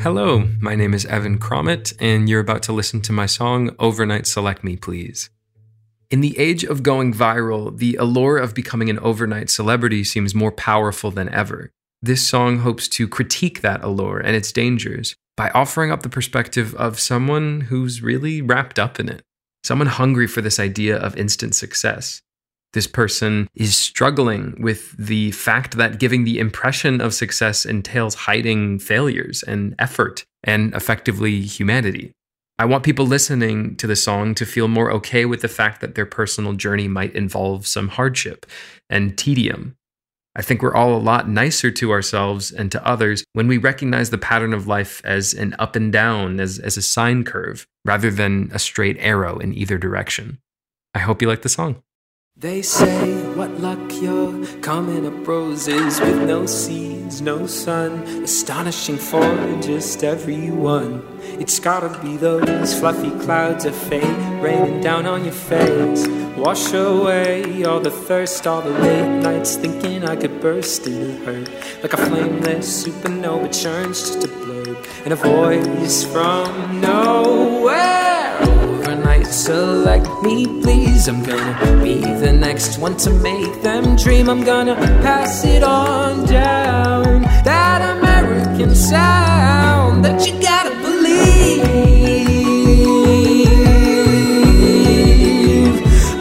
Hello, my name is Evan Crommett, and you're about to listen to my song Overnight Select Me, Please. In the age of going viral, the allure of becoming an overnight celebrity seems more powerful than ever. This song hopes to critique that allure and its dangers by offering up the perspective of someone who's really wrapped up in it, someone hungry for this idea of instant success. This person is struggling with the fact that giving the impression of success entails hiding failures and effort and effectively humanity. I want people listening to the song to feel more okay with the fact that their personal journey might involve some hardship and tedium. I think we're all a lot nicer to ourselves and to others when we recognize the pattern of life as an up and down, as, as a sine curve, rather than a straight arrow in either direction. I hope you like the song. They say, what luck you're coming up roses with no seeds, no sun. Astonishing for just everyone. It's gotta be those fluffy clouds of fate raining down on your face. Wash away all the thirst, all the late nights thinking I could burst into hurt. Like a flameless supernova churns just a blurb. And a voice from overnight select me please. I'm gonna be the next one to make them dream. I'm gonna pass it on down. That american sound that you gotta believe.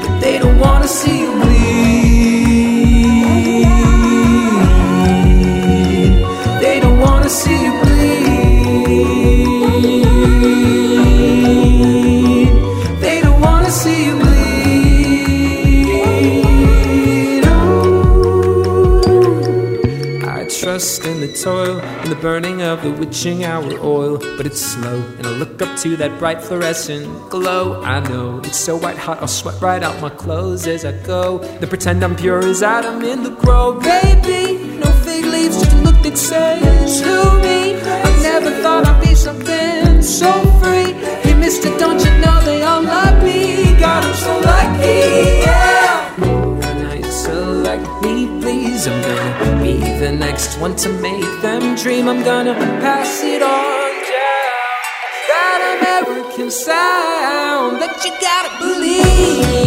But they don't wanna see you bleed. They don't wanna see you bleed trust in the toil and the burning of the witching hour oil, but it's slow. And I look up to that bright fluorescent glow. I know it's so white hot, I'll sweat right out my clothes as I go. Then pretend I'm pure as Adam in the grove, baby. No fig leaves, just a look that says to me, please. I'm gonna be the next one to make them dream. I'm gonna pass it on down. That American sound that you gotta believe.